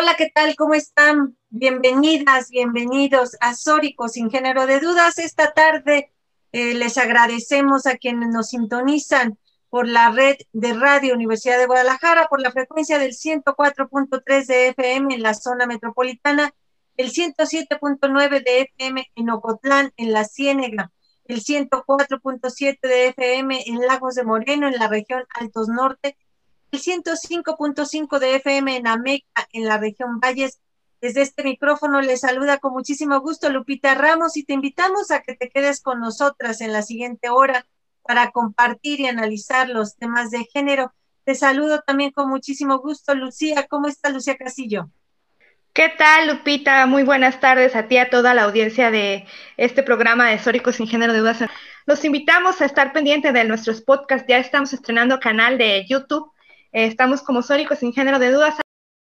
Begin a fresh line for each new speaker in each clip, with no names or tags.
Hola, ¿qué tal? ¿Cómo están? Bienvenidas, bienvenidos a Sórico sin género de dudas. Esta tarde eh, les agradecemos a quienes nos sintonizan por la red de Radio Universidad de Guadalajara, por la frecuencia del 104.3 de FM en la zona metropolitana, el 107.9 de FM en Ocotlán, en la Ciénega, el 104.7 de FM en Lagos de Moreno, en la región Altos Norte, el 105.5 de FM en Ameca, en la región Valles. Desde este micrófono les saluda con muchísimo gusto Lupita Ramos y te invitamos a que te quedes con nosotras en la siguiente hora para compartir y analizar los temas de género. Te saludo también con muchísimo gusto, Lucía. ¿Cómo está Lucía Casillo?
¿Qué tal, Lupita? Muy buenas tardes a ti, a toda la audiencia de este programa de Históricos sin Género de Dudas. Los invitamos a estar pendientes de nuestros podcasts. Ya estamos estrenando canal de YouTube estamos como Sóricos sin género de dudas.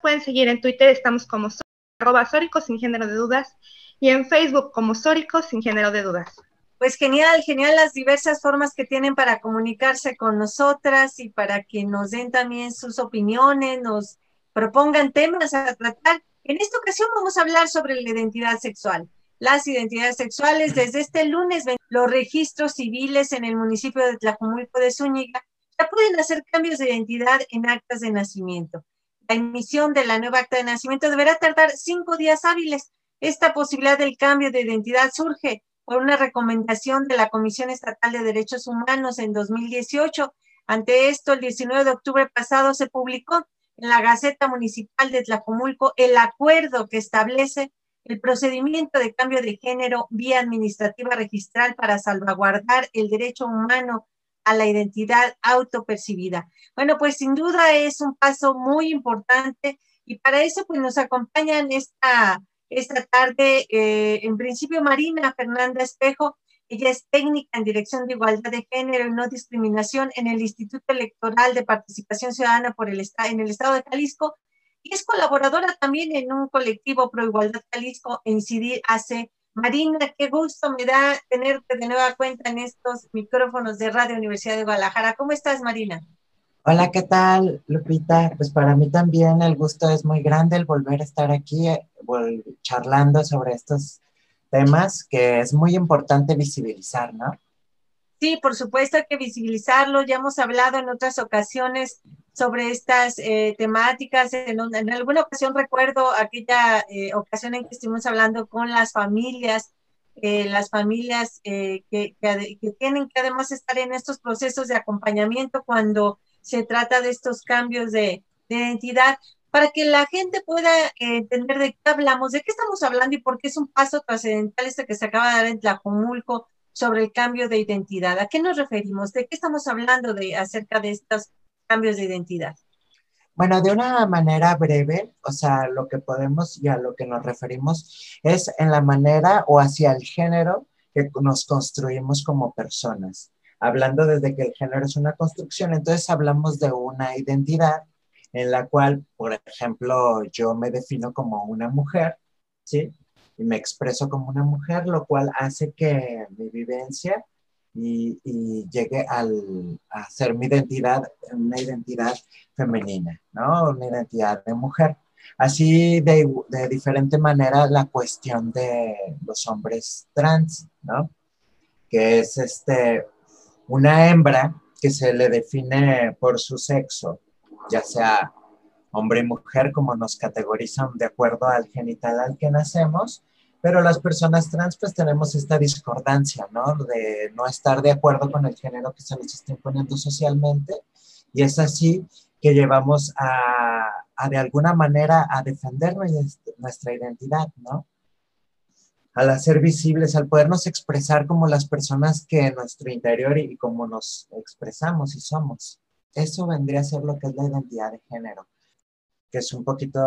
Pueden seguir en Twitter, estamos como arroba Sóricos sin género de dudas y en Facebook como Sóricos sin género de dudas.
Pues genial, genial las diversas formas que tienen para comunicarse con nosotras y para que nos den también sus opiniones, nos propongan temas a tratar. En esta ocasión vamos a hablar sobre la identidad sexual. Las identidades sexuales, desde este lunes, los registros civiles en el municipio de Tlajumulco de Zúñiga ya pueden hacer cambios de identidad en actas de nacimiento. La emisión de la nueva acta de nacimiento deberá tardar cinco días hábiles. Esta posibilidad del cambio de identidad surge por una recomendación de la Comisión Estatal de Derechos Humanos en 2018. Ante esto, el 19 de octubre pasado se publicó en la Gaceta Municipal de Tlajomulco el acuerdo que establece el procedimiento de cambio de género vía administrativa registral para salvaguardar el derecho humano a la identidad autopercibida. Bueno, pues sin duda es un paso muy importante y para eso pues nos acompañan esta, esta tarde, eh, en principio Marina Fernanda Espejo, ella es técnica en Dirección de Igualdad de Género y No Discriminación en el Instituto Electoral de Participación Ciudadana por el, en el Estado de Jalisco y es colaboradora también en un colectivo Pro Igualdad Jalisco, Incidir hace Marina, qué gusto me da tenerte de nueva cuenta en estos micrófonos de Radio Universidad de Guadalajara. ¿Cómo estás, Marina?
Hola, ¿qué tal, Lupita? Pues para mí también el gusto es muy grande el volver a estar aquí eh, charlando sobre estos temas que es muy importante visibilizar, ¿no?
Sí, por supuesto hay que visibilizarlo. Ya hemos hablado en otras ocasiones sobre estas eh, temáticas. En, alguna ocasión recuerdo aquella eh, ocasión en que estuvimos hablando con las familias, eh, las familias que, tienen que además estar en estos procesos de acompañamiento cuando se trata de estos cambios de, identidad, para que la gente pueda entender de qué hablamos, de qué estamos hablando y por qué es un paso trascendental este que se acaba de dar en Tlajomulco sobre el cambio de identidad. ¿A qué nos referimos? ¿De qué estamos hablando de, acerca de estos cambios de identidad?
Bueno, de una manera breve, o sea, lo que podemos y a lo que nos referimos es en la manera o hacia el género que nos construimos como personas. Hablando desde que el género es una construcción, entonces hablamos de una identidad en la cual, por ejemplo, yo me defino como una mujer, ¿sí? Y me expreso como una mujer, lo cual hace que mi vivencia y, llegue al, a ser mi identidad, una identidad femenina, ¿no? Una identidad de mujer. Así de, de diferente manera la cuestión de los hombres trans, ¿no? Que es este, una hembra que se le define por su sexo, ya sea hombre y mujer, como nos categorizan de acuerdo al genital al que nacemos, pero las personas trans pues tenemos esta discordancia, ¿no? De no estar de acuerdo con el género que se nos está imponiendo socialmente y es así que llevamos a, de alguna manera a defender nuestra identidad, ¿no? al hacer visibles, al podernos expresar como las personas que en nuestro interior y, como nos expresamos y somos. Eso vendría a ser lo que es la identidad de género, que es un poquito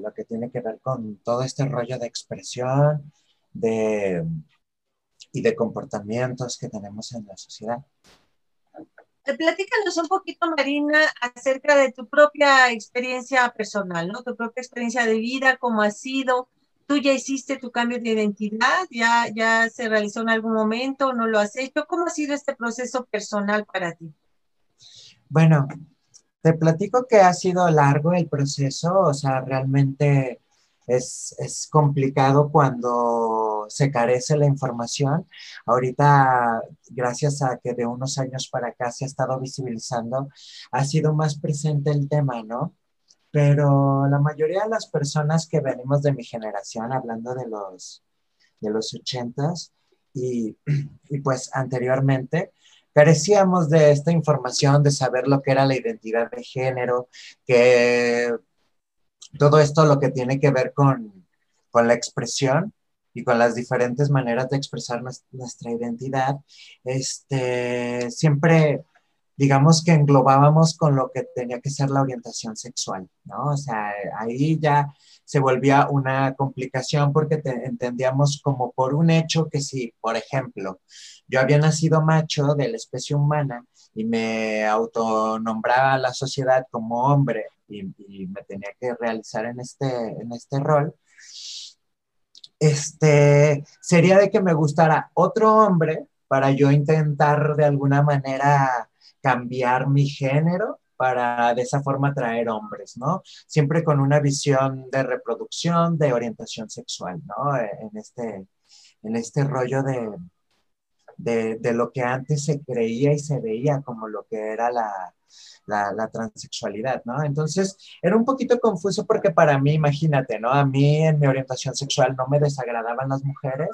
lo que tiene que ver con todo este rollo de expresión de, y de comportamientos que tenemos en la sociedad.
Eh, platícanos un poquito, Marina, acerca de tu propia experiencia personal, ¿no? Tu propia experiencia de vida, cómo ha sido, ¿Tú ya hiciste tu cambio de identidad? ¿Ya, ya se realizó en algún momento no lo has hecho? ¿Cómo ha sido este proceso personal para ti?
Bueno, te platico que ha sido largo el proceso, o sea, realmente es, es complicado cuando se carece la información. Ahorita, gracias a que de unos años para acá se ha estado visibilizando, ha sido más presente el tema, ¿no? pero la mayoría de las personas que venimos de mi generación, hablando de los, de los ochentas y, y pues anteriormente, carecíamos de esta información, de saber lo que era la identidad de género, que todo esto lo que tiene que ver con, con la expresión y con las diferentes maneras de expresar nuestra, identidad, este, siempre digamos que englobábamos con lo que tenía que ser la orientación sexual, ¿no? O sea, ahí ya se volvía una complicación porque entendíamos como por un hecho que si, por ejemplo, yo había nacido macho de la especie humana y me autonombraba a la sociedad como hombre y, y, me tenía que realizar en este, en este rol, este, sería de que me gustara otro hombre para yo intentar de alguna manera cambiar mi género para de esa forma atraer hombres, ¿no? Siempre con una visión de reproducción, de orientación sexual, ¿no? En este, en este rollo de, de, de lo que antes se creía y se veía como lo que era la, la, la, transexualidad, ¿no? Entonces, era un poquito confuso porque para mí, imagínate, ¿no? A mí en mi orientación sexual no me desagradaban las mujeres.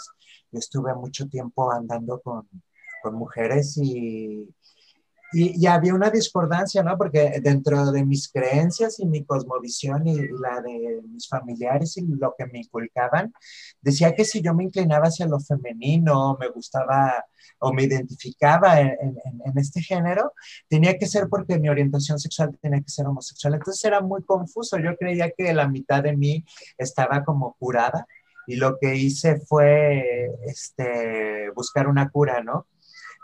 Yo estuve mucho tiempo andando con, con mujeres y, y, había una discordancia, ¿no? Porque dentro de mis creencias y mi cosmovisión y, la de mis familiares y lo que me inculcaban, decía que si yo me inclinaba hacia lo femenino, me gustaba o me identificaba en, en, este género, tenía que ser porque mi orientación sexual tenía que ser homosexual. Entonces era muy confuso. Yo creía que la mitad de mí estaba como curada y lo que hice fue este, buscar una cura, ¿no?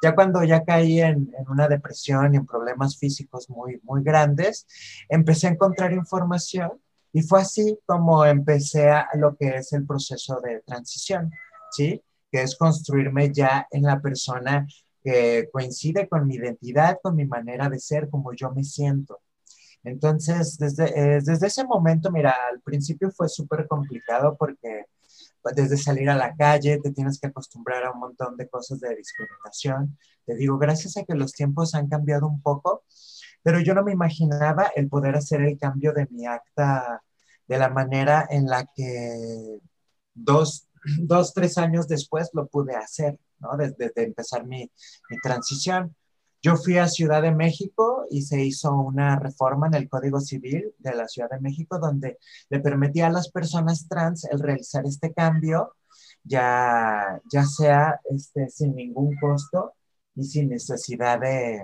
Ya cuando ya caí en, una depresión y en problemas físicos muy, muy grandes, empecé a encontrar información y fue así como empecé a lo que es el proceso de transición, ¿sí? Que es construirme ya en la persona que coincide con mi identidad, con mi manera de ser, como yo me siento. Entonces, desde, eh, desde ese momento, mira, al principio fue súper complicado porque desde salir a la calle, te tienes que acostumbrar a un montón de cosas de discriminación. Te digo, gracias a que los tiempos han cambiado un poco, pero yo no me imaginaba el poder hacer el cambio de mi acta de la manera en la que dos, dos tres años después lo pude hacer, ¿no? Desde, empezar mi, mi transición. Yo fui a Ciudad de México y se hizo una reforma en el Código Civil de la Ciudad de México donde le permitía a las personas trans el realizar este cambio, ya, ya sea este, sin ningún costo y sin necesidad de,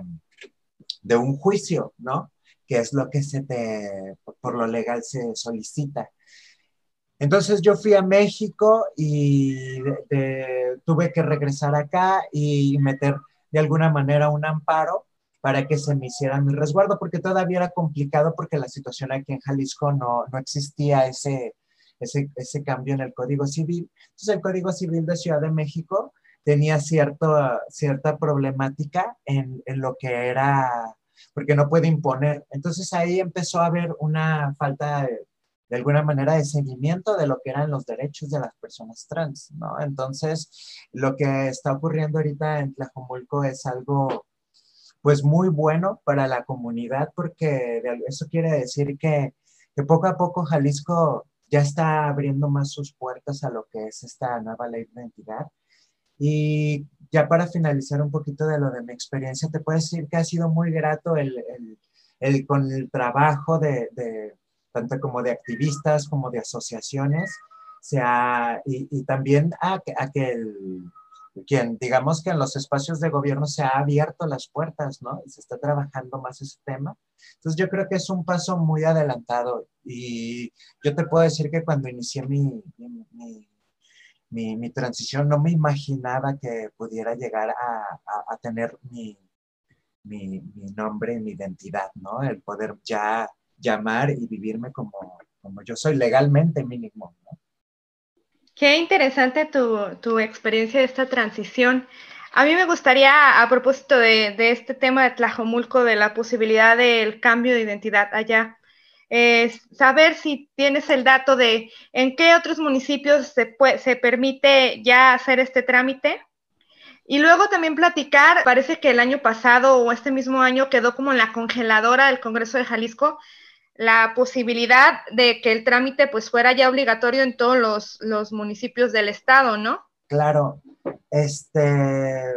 de un juicio, ¿no? Que es lo que se te, por lo legal se solicita. Entonces yo fui a México y tuve que regresar acá y meter de alguna manera un amparo para que se me hiciera mi resguardo, porque todavía era complicado porque la situación aquí en Jalisco no, no existía ese, ese, ese, cambio en el Código Civil. Entonces el Código Civil de Ciudad de México tenía cierto, cierta problemática en, en lo que era, porque no puede imponer. Entonces ahí empezó a haber una falta de, de alguna manera de seguimiento de lo que eran los derechos de las personas trans, ¿no? Entonces, lo que está ocurriendo ahorita en Tlajomulco es algo, pues, muy bueno para la comunidad, porque eso quiere decir que, que poco a poco Jalisco ya está abriendo más sus puertas a lo que es esta nueva ley de identidad. Y ya para finalizar un poquito de lo de mi experiencia, te puedo decir que ha sido muy grato el, el, el con el trabajo de, de tanto como de activistas como de asociaciones, sea, y, y también a, a que el, quien, digamos que en los espacios de gobierno se ha abierto las puertas, ¿no? Y se está trabajando más ese tema. Entonces yo creo que es un paso muy adelantado y yo te puedo decir que cuando inicié mi, mi, mi, transición no me imaginaba que pudiera llegar a, a, tener mi, mi, nombre, mi identidad, ¿no? El poder ya llamar y vivirme como, como yo soy legalmente mínimo, ¿no?
Qué interesante tu, experiencia de esta transición. A mí me gustaría, a propósito de, este tema de Tlajomulco, de la posibilidad del cambio de identidad allá, saber si tienes el dato de en qué otros municipios se, se permite ya hacer este trámite. Y luego también platicar, parece que el año pasado o este mismo año quedó como en la congeladora del Congreso de Jalisco la posibilidad de que el trámite pues fuera ya obligatorio en todos los, municipios del estado, ¿no?
Claro, este,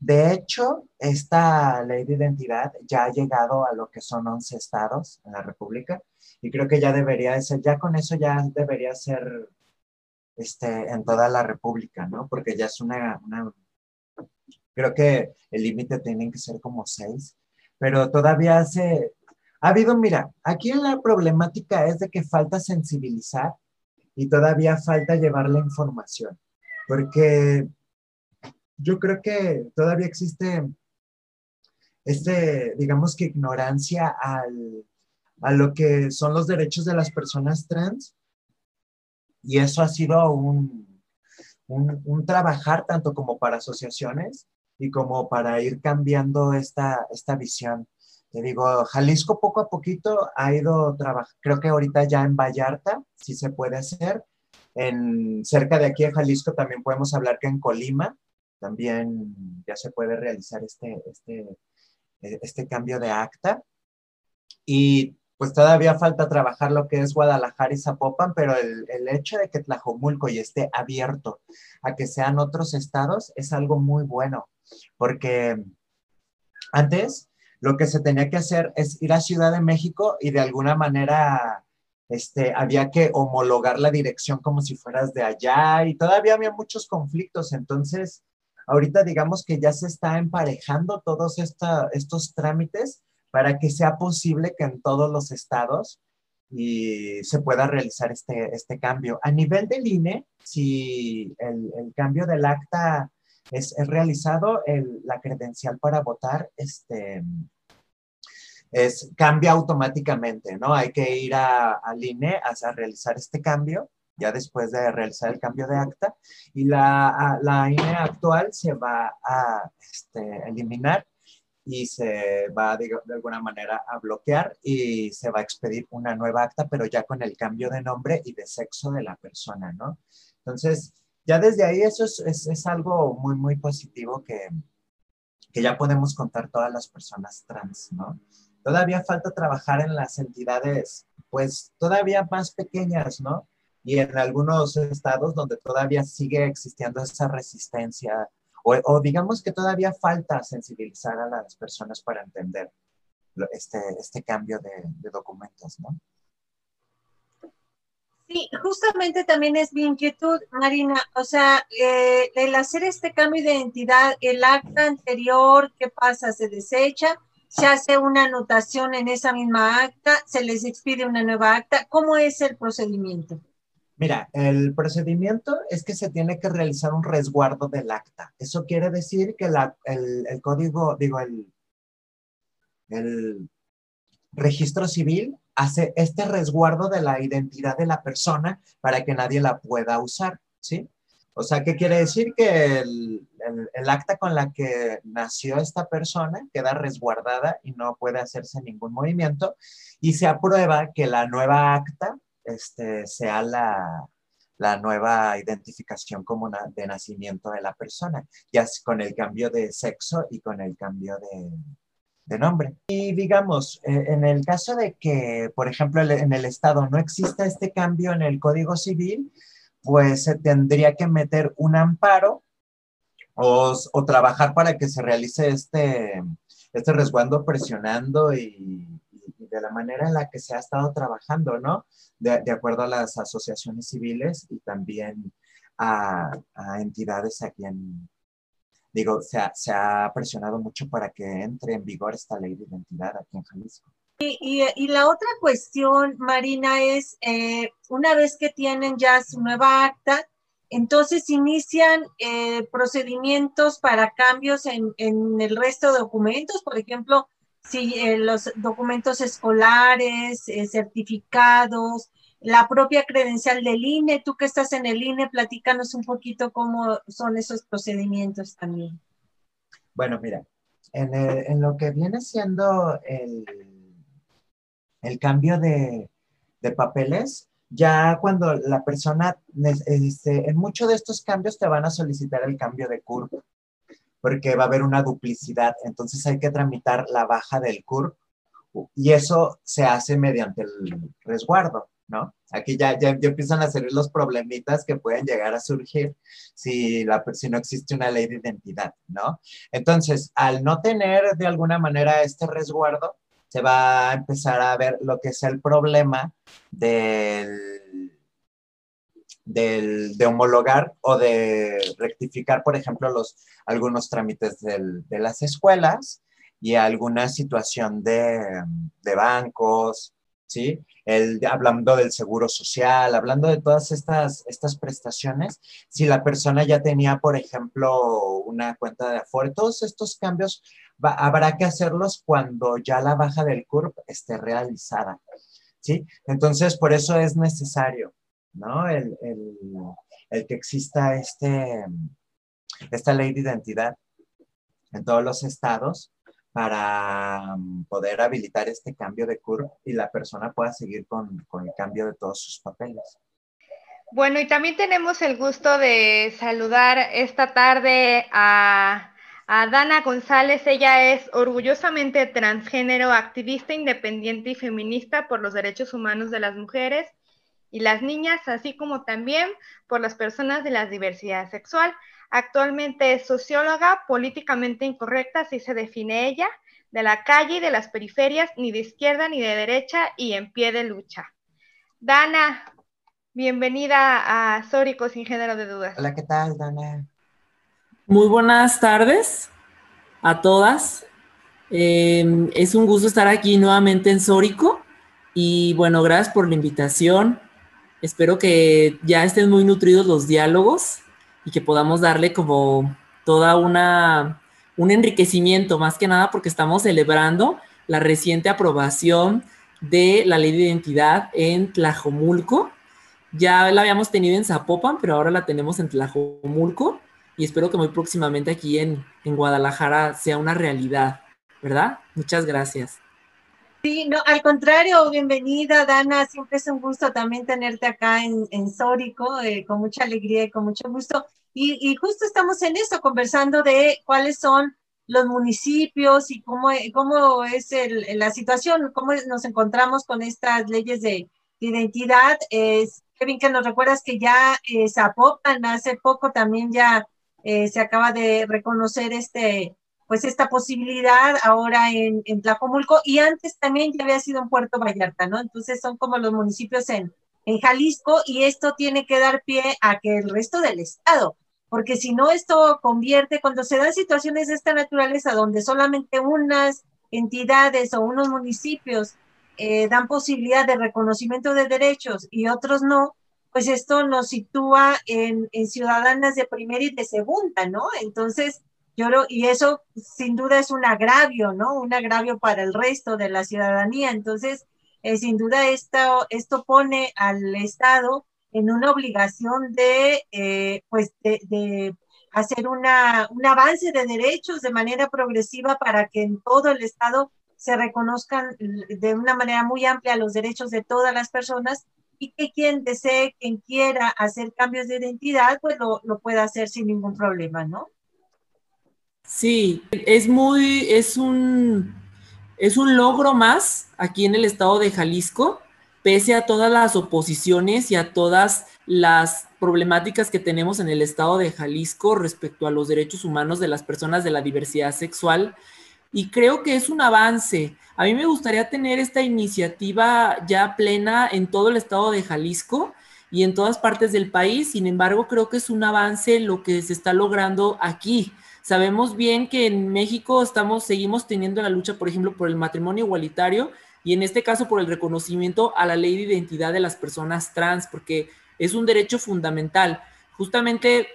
de hecho, esta ley de identidad ya ha llegado a lo que son 11 estados en la República y creo que ya debería ser, ya con eso ya debería ser este, en toda la República, ¿no? Porque ya es una, creo que el límite tiene que ser como seis, pero todavía hace, ha habido, mira, aquí la problemática es de que falta sensibilizar y todavía falta llevar la información, porque yo creo que todavía existe este, digamos que ignorancia al, a lo que son los derechos de las personas trans y eso ha sido un, un, un trabajar tanto como para asociaciones y como para ir cambiando esta, esta visión. Te digo, Jalisco poco a poquito ha ido trabajando, creo que ahorita ya en Vallarta sí se puede hacer. En, cerca de aquí en Jalisco también podemos hablar que en Colima también ya se puede realizar este, este, este cambio de acta. Y pues todavía falta trabajar lo que es Guadalajara y Zapopan, pero el, el, hecho de que Tlajomulco y esté abierto a que sean otros estados es algo muy bueno, porque antes lo que se tenía que hacer es ir a Ciudad de México y de alguna manera este, había que homologar la dirección como si fueras de allá y todavía había muchos conflictos. Entonces, ahorita digamos que ya se está emparejando todos estos trámites para que sea posible que en todos los estados y se pueda realizar este, este cambio. A nivel del INE, si el, el cambio del acta es, es realizado, el, la credencial para votar este, es, cambia automáticamente, ¿no? Hay que ir al INE a, realizar este cambio, ya después de realizar el cambio de acta, y la, la INE actual se va a este, eliminar y se va de, de, alguna manera a bloquear y se va a expedir una nueva acta, pero ya con el cambio de nombre y de sexo de la persona, ¿no? Entonces, ya desde ahí eso es, es, es algo muy, muy positivo que, que ya podemos contar todas las personas trans, ¿no? Todavía falta trabajar en las entidades, pues todavía más pequeñas, ¿no? Y en algunos estados donde todavía sigue existiendo esa resistencia, o, digamos que todavía falta sensibilizar a las personas para entender este, este cambio de, de documentos, ¿no?
Sí, justamente también es mi inquietud, Marina. O sea, eh, el hacer este cambio de identidad, el acta anterior, ¿qué pasa? ¿Se desecha? se hace una anotación en esa misma acta, se les expide una nueva acta. ¿Cómo es el procedimiento?
Mira, el procedimiento es que se tiene que realizar un resguardo del acta. Eso quiere decir que la, el, el, código, digo, el, el registro civil hace este resguardo de la identidad de la persona para que nadie la pueda usar, ¿sí? O sea, ¿qué quiere decir? Que el, el, acta con la que nació esta persona queda resguardada y no puede hacerse ningún movimiento y se aprueba que la nueva acta este, sea la, la nueva identificación como de nacimiento de la persona, ya con el cambio de sexo y con el cambio de, de nombre. Y digamos, eh, en el caso de que, por ejemplo, en el Estado no exista este cambio en el Código Civil, pues se tendría que meter un amparo o, o trabajar para que se realice este, este resguardo presionando y, y, de la manera en la que se ha estado trabajando, ¿no? De, de acuerdo a las asociaciones civiles y también a, a entidades aquí en, digo, se ha, se ha, presionado mucho para que entre en vigor esta ley de identidad aquí en Jalisco.
Y, y, la otra cuestión, Marina, es eh, una vez que tienen ya su nueva acta, entonces inician eh, procedimientos para cambios en, en, el resto de documentos, por ejemplo, si eh, los documentos escolares, eh, certificados, la propia credencial del INE, tú que estás en el INE, platícanos un poquito cómo son esos procedimientos también.
Bueno, mira, en, en lo que viene siendo el, el cambio de, de, papeles, ya cuando la persona, este, en muchos de estos cambios te van a solicitar el cambio de CURP, porque va a haber una duplicidad, entonces hay que tramitar la baja del CURP y eso se hace mediante el resguardo. ¿No? Aquí ya, ya, empiezan a salir los problemitas que pueden llegar a surgir si, la, si no existe una ley de identidad, ¿no? Entonces, al no tener de alguna manera este resguardo, se va a empezar a ver lo que es el problema del, del, de homologar o de rectificar, por ejemplo, los, algunos trámites de las escuelas y alguna situación de, de bancos, El, hablando del seguro social, hablando de todas estas, estas prestaciones, si la persona ya tenía, por ejemplo, una cuenta de Afore, todos estos cambios habrá que hacerlos cuando ya la baja del CURP esté realizada, ¿sí? Entonces, por eso es necesario, ¿no? El, el, el que exista este, esta ley de identidad en todos los estados para mm, poder habilitar este cambio de CURP y la persona pueda seguir con, con, el cambio de todos sus papeles.
Bueno, y también tenemos el gusto de saludar esta tarde a, a Dana González. Ella es orgullosamente transgénero, activista independiente y feminista por los derechos humanos de las mujeres y las niñas, así como también por las personas de la diversidad sexual. Actualmente es socióloga políticamente incorrecta, así se define ella, de la calle y de las periferias, ni de izquierda ni de derecha y en pie de lucha. Dana, bienvenida a Sórico sin género de dudas.
Hola, ¿qué tal, Dana?
Muy buenas tardes a todas. Eh, es un gusto estar aquí nuevamente en Sórico y bueno, gracias por la invitación. Espero que ya estén muy nutridos los diálogos y que podamos darle como toda una un enriquecimiento más que nada porque estamos celebrando la reciente aprobación de la ley de identidad en Tlajomulco. Ya la habíamos tenido en Zapopan, pero ahora la tenemos en Tlajomulco y espero que muy próximamente aquí en, en Guadalajara sea una realidad, ¿verdad? Muchas gracias.
Sí, no, al contrario, bienvenida, Dana. Siempre es un gusto también tenerte acá en, en Sórico, eh, con mucha alegría y con mucho gusto. Y, justo estamos en eso, conversando de cuáles son los municipios y cómo, cómo es el, la situación, cómo nos encontramos con estas leyes de, de identidad. Es, qué bien que nos recuerdas que ya eh, Zapopan hace poco también ya eh, se acaba de reconocer este pues esta posibilidad ahora en, en Tlajomulco y antes también ya había sido en Puerto Vallarta, ¿no? Entonces son como los municipios en, en Jalisco y esto tiene que dar pie a que el resto del estado, porque si no esto convierte, cuando se dan situaciones de esta naturaleza donde solamente unas entidades o unos municipios eh, dan posibilidad de reconocimiento de derechos y otros no, pues esto nos sitúa en, en ciudadanas de primera y de segunda, ¿no? Entonces, yo y eso sin duda es un agravio, ¿no? Un agravio para el resto de la ciudadanía. Entonces, eh, sin duda esto, esto pone al Estado en una obligación de, eh, pues, de, de hacer una, un avance de derechos de manera progresiva para que en todo el Estado se reconozcan de una manera muy amplia los derechos de todas las personas y que quien desee, quien quiera hacer cambios de identidad, pues lo, lo pueda hacer sin ningún problema, ¿no?
Sí, es muy, es un, es un logro más aquí en el estado de Jalisco, pese a todas las oposiciones y a todas las problemáticas que tenemos en el estado de Jalisco respecto a los derechos humanos de las personas de la diversidad sexual. y creo que es un avance. A mí me gustaría tener esta iniciativa ya plena en todo el estado de Jalisco y en todas partes del país. Sin embargo, creo que es un avance lo que se está logrando aquí. Sabemos bien que en México estamos, seguimos teniendo la lucha, por ejemplo, por el matrimonio igualitario y en este caso por el reconocimiento a la ley de identidad de las personas trans, porque es un derecho fundamental. Justamente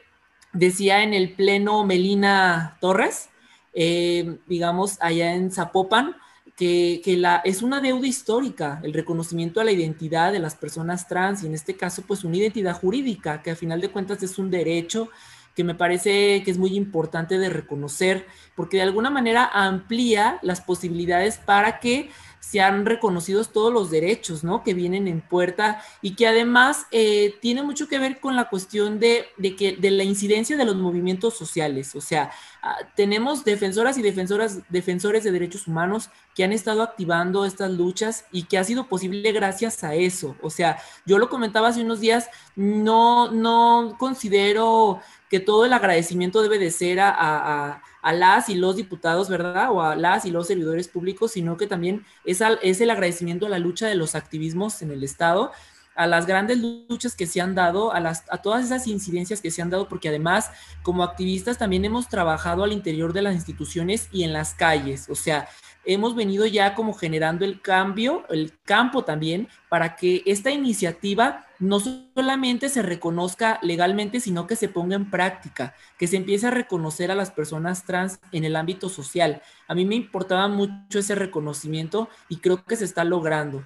decía en el pleno Melina Torres, eh, digamos, allá en Zapopan, que, es una deuda histórica el reconocimiento a la identidad de las personas trans y en este caso pues una identidad jurídica que a final de cuentas es un derecho que me parece que es muy importante de reconocer porque de alguna manera amplía las posibilidades para que se han reconocido todos los derechos, ¿no? Que vienen en puerta y que además eh, tiene mucho que ver con la cuestión de, que, de la incidencia de los movimientos sociales. O sea, ah, tenemos defensoras y defensoras, defensores de derechos humanos que han estado activando estas luchas y que ha sido posible gracias a eso. O sea, yo lo comentaba hace unos días, no, no considero que todo el agradecimiento debe de ser a las y los diputados, ¿verdad? O a las y los servidores públicos, sino que también es, es el agradecimiento a la lucha de los activismos en el Estado, a las grandes luchas que se han dado, a, las, a todas esas incidencias que se han dado, porque además como activistas también hemos trabajado al interior de las instituciones y en las calles, o sea, hemos venido ya como generando el cambio, el campo también, para que esta iniciativa no solamente se reconozca legalmente, sino que se ponga en práctica, que se empiece a reconocer a las personas trans en el ámbito social. A mí me importaba mucho ese reconocimiento y creo que se está logrando.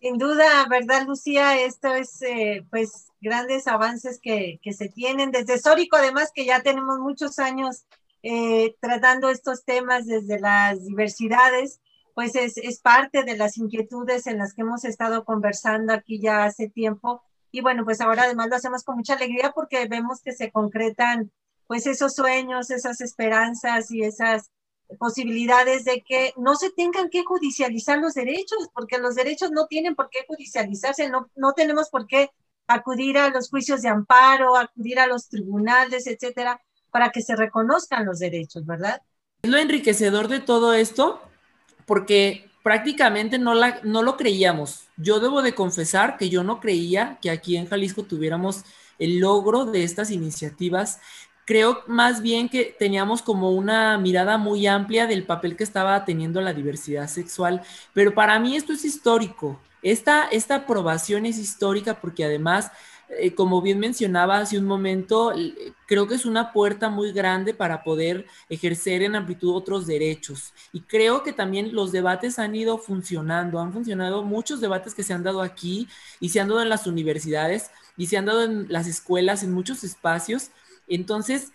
Sin duda, ¿verdad, Lucía? Esto es, eh, pues, grandes avances que, se tienen desde Sórico, además que ya tenemos muchos años eh, tratando estos temas desde las diversidades, pues es, parte de las inquietudes en las que hemos estado conversando aquí ya hace tiempo. Y bueno, pues ahora además lo hacemos con mucha alegría porque vemos que se concretan pues esos sueños, esas esperanzas y esas posibilidades de que no se tengan que judicializar los derechos, porque los derechos no tienen por qué judicializarse, no, no tenemos por qué acudir a los juicios de amparo, acudir a los tribunales, etcétera, para que se reconozcan los derechos, ¿verdad?
Es lo enriquecedor de todo esto, porque prácticamente no, la, no lo creíamos. Yo debo de confesar que yo no creía que aquí en Jalisco tuviéramos el logro de estas iniciativas. Creo más bien que teníamos como una mirada muy amplia del papel que estaba teniendo la diversidad sexual, pero para mí esto es histórico. Esta, esta aprobación es histórica porque además eh, como bien mencionaba hace un momento, creo que es una puerta muy grande para poder ejercer en amplitud otros derechos. Y creo que también los debates han ido funcionando, han funcionado muchos debates que se han dado aquí y se han dado en las universidades y se han dado en las escuelas, en muchos espacios. Entonces,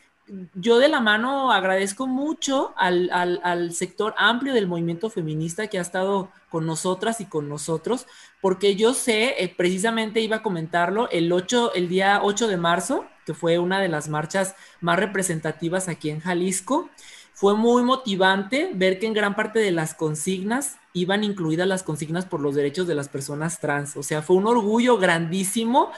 yo de la mano agradezco mucho al, sector amplio del movimiento feminista que ha estado con nosotras y con nosotros, porque yo sé, eh, precisamente iba a comentarlo, el, 8, el día 8 de marzo, que fue una de las marchas más representativas aquí en Jalisco, fue muy motivante ver que en gran parte de las consignas iban incluidas las consignas por los derechos de las personas trans. O sea, fue un orgullo grandísimo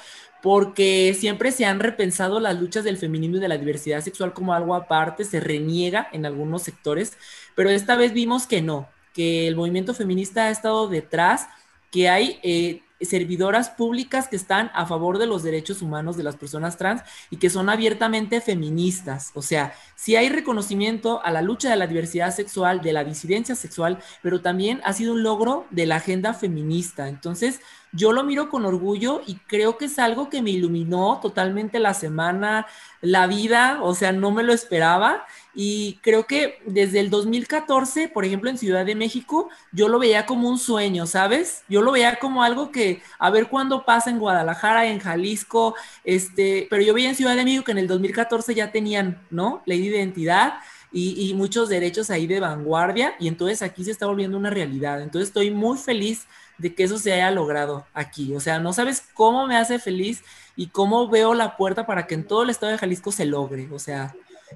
porque siempre se han repensado las luchas del feminismo y de la diversidad sexual como algo aparte, se reniega en algunos sectores, pero esta vez vimos que no, que el movimiento feminista ha estado detrás, que hay eh, servidoras públicas que están a favor de los derechos humanos de las personas trans y que son abiertamente feministas. O sea, sí hay reconocimiento a la lucha de la diversidad sexual, de la disidencia sexual, pero también ha sido un logro de la agenda feminista. Entonces, yo lo miro con orgullo y creo que es algo que me iluminó totalmente la semana, la vida, o sea, no me lo esperaba. Y creo que desde el 2014, por ejemplo, en Ciudad de México, yo lo veía como un sueño, ¿sabes? Yo lo veía como algo que a ver cuándo pasa en Guadalajara, en Jalisco, este, pero yo veía en Ciudad de México que en el 2014 ya tenían, ¿no? Ley de identidad. Y, y, muchos derechos ahí de vanguardia y entonces aquí se está volviendo una realidad. Entonces estoy muy feliz de que eso se haya logrado aquí. O sea, no sabes cómo me hace feliz y cómo veo la puerta para que en todo el estado de Jalisco se logre. O sea,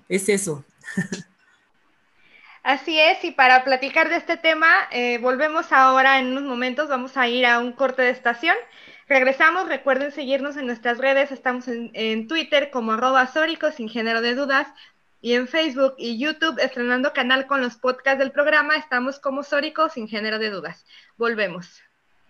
es eso.
Así es, y para platicar de este tema, eh, volvemos ahora en unos momentos, vamos a ir a un corte de estación. Regresamos, recuerden seguirnos en nuestras redes, estamos en, Twitter como arroba sin género de dudas, Y en Facebook y YouTube, estrenando canal con los podcasts del programa, estamos como Sórico sin género de dudas. Volvemos.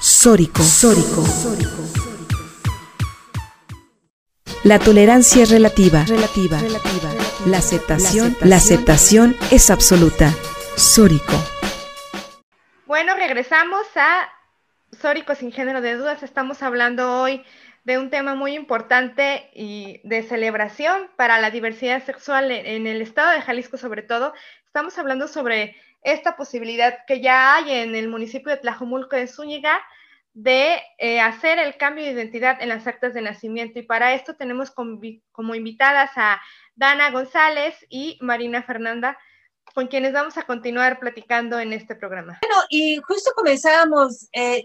Sórico, Sórico. La tolerancia es relativa, relativa. La aceptación, la aceptación es absoluta. Sórico.
Bueno, regresamos a Sórico sin género de dudas. Estamos hablando hoy de un tema muy importante y de celebración para la diversidad sexual en el estado de Jalisco sobre todo. Estamos hablando sobre esta posibilidad que ya hay en el municipio de Tlajumulco de Zúñiga de eh, hacer el cambio de identidad en las actas de nacimiento. Y para esto tenemos como invitadas a Dana González y Marina Fernanda, con quienes vamos a continuar platicando en este programa.
Bueno, y justo comenzamos, eh,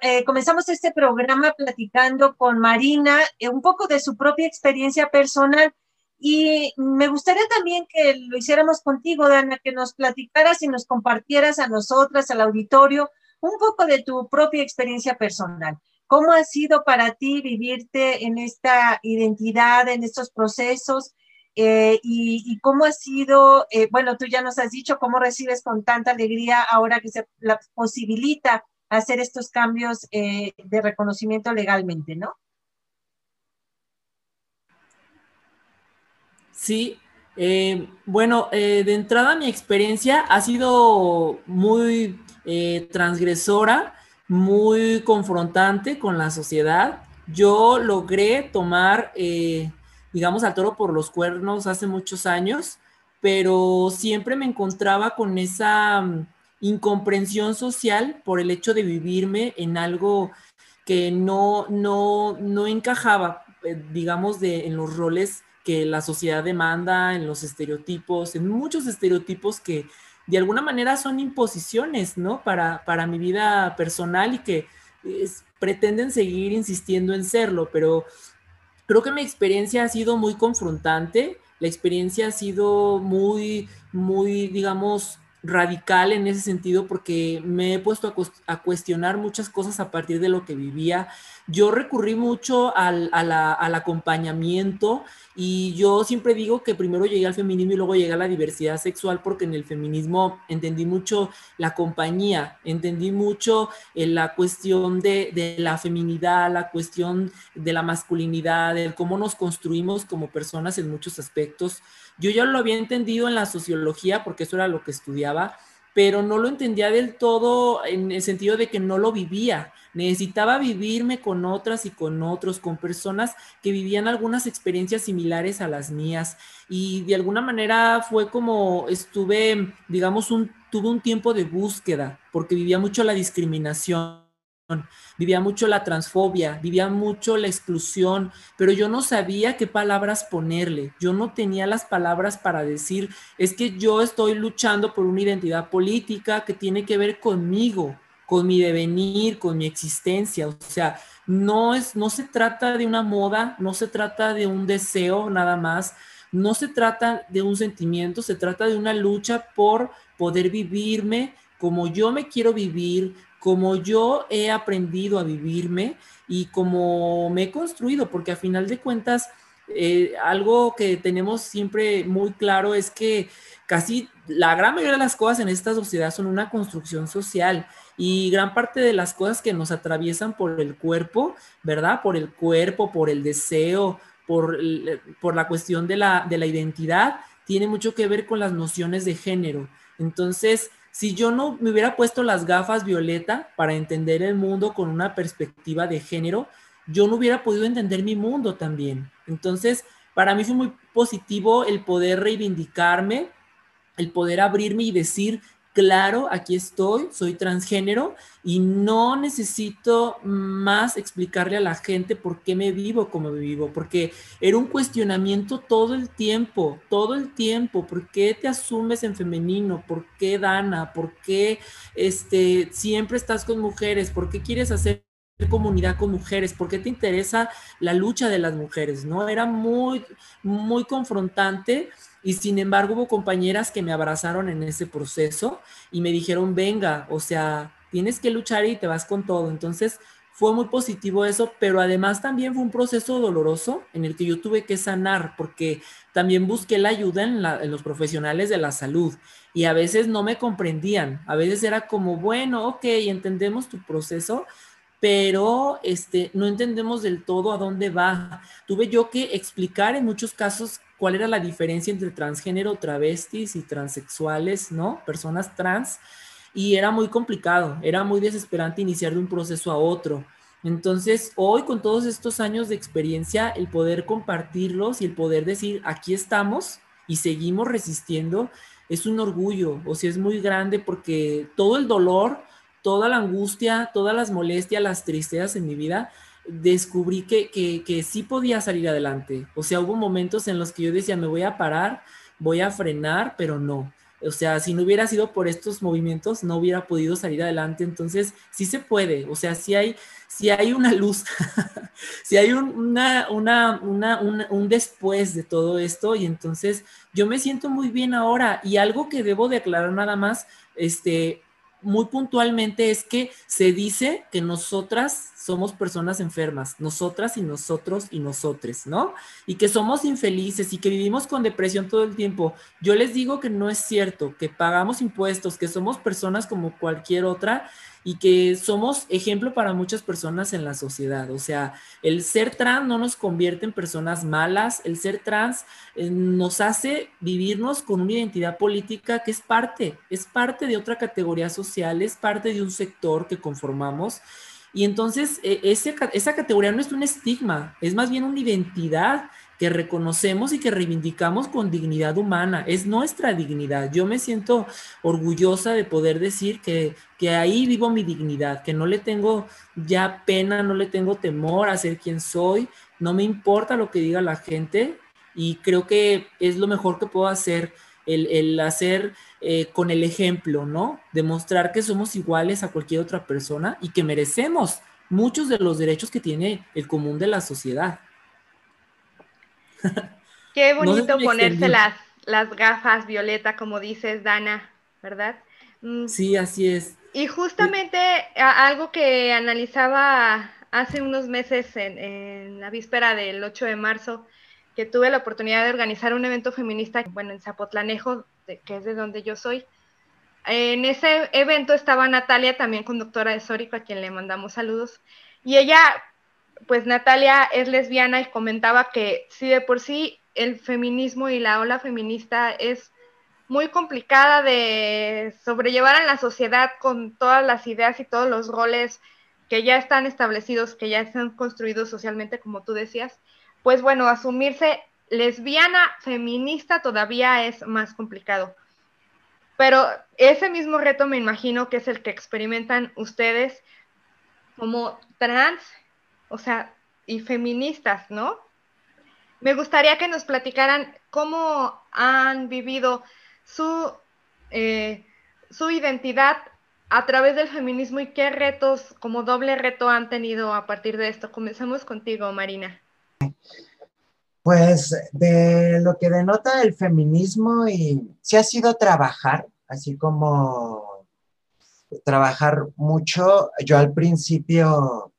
eh, comenzamos este programa platicando con Marina un poco de su propia experiencia personal. Y me gustaría también que lo hiciéramos contigo, Dana, que nos platicaras y nos compartieras a nosotras, al auditorio, un poco de tu propia experiencia personal. ¿Cómo ha sido para ti vivirte en esta identidad, en estos procesos? Eh, y, cómo ha sido, eh, bueno, tú ya nos has dicho cómo recibes con tanta alegría ahora que se la posibilita hacer estos cambios eh, de reconocimiento legalmente, ¿no?
Sí, bueno, de entrada mi experiencia ha sido muy eh, transgresora, muy confrontante con la sociedad. Yo logré tomar, eh, digamos, al toro por los cuernos hace muchos años, pero siempre me encontraba con esa mm, incomprensión social por el hecho de vivirme en algo que no, no, no encajaba, eh, digamos, de, en los roles que la sociedad demanda, en los estereotipos, en muchos estereotipos que de alguna manera son imposiciones, ¿no? Para, para mi vida personal y que pretenden seguir insistiendo en serlo, pero creo que mi experiencia ha sido muy confrontante, la experiencia ha sido muy, muy, digamos, radical en ese sentido porque me he puesto a, cuestionar muchas cosas a partir de lo que vivía. Yo recurrí mucho al, al, acompañamiento y yo siempre digo que primero llegué al feminismo y luego llegué a la diversidad sexual porque en el feminismo entendí mucho la compañía, entendí mucho eh, la cuestión de, de, la feminidad, la cuestión de la masculinidad, de cómo nos construimos como personas en muchos aspectos. Yo ya lo había entendido en la sociología porque eso era lo que estudiaba, pero no lo entendía del todo en el sentido de que no lo vivía. Necesitaba vivirme con otras y con otros, con personas que vivían algunas experiencias similares a las mías. Y de alguna manera fue como estuve, digamos, un, tuve un tiempo de búsqueda, porque vivía mucho la discriminación vivía mucho la transfobia, vivía mucho la exclusión, pero yo no sabía qué palabras ponerle, yo no tenía las palabras para decir, es que yo estoy luchando por una identidad política que tiene que ver conmigo, con mi devenir, con mi existencia, o sea, no es no se trata de una moda, no se trata de un deseo nada más, no se trata de un sentimiento, se trata de una lucha por poder vivirme como yo me quiero vivir, como yo he aprendido a vivirme y como me he construido, porque a final de cuentas, eh, algo que tenemos siempre muy claro es que casi la gran mayoría de las cosas en esta sociedad son una construcción social y gran parte de las cosas que nos atraviesan por el cuerpo, ¿verdad? Por el cuerpo, por el deseo, por, por la cuestión de la, de la identidad, tiene mucho que ver con las nociones de género. Entonces, si yo no me hubiera puesto las gafas violeta para entender el mundo con una perspectiva de género, yo no hubiera podido entender mi mundo también. Entonces, para mí fue muy positivo el poder reivindicarme, el poder abrirme y decir claro, aquí estoy, soy transgénero y no necesito más explicarle a la gente por qué me vivo como me vivo, porque era un cuestionamiento todo el tiempo, todo el tiempo, ¿por qué te asumes en femenino? ¿Por qué Dana? ¿Por qué este, siempre estás con mujeres? ¿Por qué quieres hacer comunidad con mujeres? ¿Por qué te interesa la lucha de las mujeres? ¿No? Era muy, muy confrontante y sin embargo hubo compañeras que me abrazaron en ese proceso y me dijeron, venga, o sea, tienes que luchar y te vas con todo. Entonces fue muy positivo eso, pero además también fue un proceso doloroso en el que yo tuve que sanar porque también busqué la ayuda en, en los profesionales de la salud y a veces no me comprendían, a veces era como, bueno, ok, entendemos tu proceso, pero este, no entendemos del todo a dónde va. Tuve yo que explicar en muchos casos cuál era la diferencia entre transgénero, travestis y transexuales, ¿no? Personas trans. Y era muy complicado, era muy desesperante iniciar de un proceso a otro. Entonces, hoy con todos estos años de experiencia, el poder compartirlos y el poder decir, aquí estamos y seguimos resistiendo, es un orgullo, o sea, es muy grande porque todo el dolor, toda la angustia, todas las molestias, las tristezas en mi vida, descubrí que, que, sí podía salir adelante. O sea, hubo momentos en los que yo decía, me voy a parar, voy a frenar, pero no. O sea, si no hubiera sido por estos movimientos, no hubiera podido salir adelante. Entonces, sí se puede. O sea, sí hay, sí hay una luz, sí hay un, una, una, una, un después de todo esto. Y entonces, yo me siento muy bien ahora. Y algo que debo de aclarar nada más, este, muy puntualmente es que se dice que nosotras somos personas enfermas, nosotras y nosotros y nosotres, ¿no? Y que somos infelices y que vivimos con depresión todo el tiempo. Yo les digo que no es cierto, que pagamos impuestos, que somos personas como cualquier otra y que somos ejemplo para muchas personas en la sociedad. O sea, el ser trans no nos convierte en personas malas, el ser trans eh, nos hace vivirnos con una identidad política que es parte, es parte de otra categoría social, es parte de un sector que conformamos. Y entonces e, esa categoría no es un estigma, es más bien una identidad que reconocemos y que reivindicamos con dignidad humana. Es nuestra dignidad. Yo me siento orgullosa de poder decir que, que ahí vivo mi dignidad, que no le tengo ya pena, no le tengo temor a ser quien soy, no me importa lo que diga la gente y creo que es lo mejor que puedo hacer, el, hacer eh, con el ejemplo, ¿no? Demostrar que somos iguales a cualquier otra persona y que merecemos muchos de los derechos que tiene el común de la sociedad.
Qué bonito ponerse las, las gafas violeta, como dices, Dana, ¿verdad?
Mm. Sí, así es.
Y justamente algo que analizaba hace unos meses en, la víspera del 8 de marzo, que tuve la oportunidad de organizar un evento feminista, bueno, en Zapotlanejo, que es de donde yo soy. En ese evento estaba Natalia, también conductora de Sórico, a quien le mandamos saludos, y ella pues Natalia es lesbiana y comentaba que si de por sí el feminismo y la ola feminista es muy complicada de sobrellevar en la sociedad con todas las ideas y todos los roles que ya están establecidos, que ya están construidos socialmente, como tú decías, pues bueno, asumirse lesbiana, feminista todavía es más complicado. Pero ese mismo reto me imagino que es el que experimentan ustedes como trans o sea, y feministas, ¿no? Me gustaría que nos platicaran cómo han vivido su, eh, su identidad a través del feminismo y qué retos, como doble reto, han tenido a partir de esto. Comenzamos contigo, Marina.
Pues de lo que denota el feminismo y sí ha sido trabajar, así como trabajar mucho. Yo al principio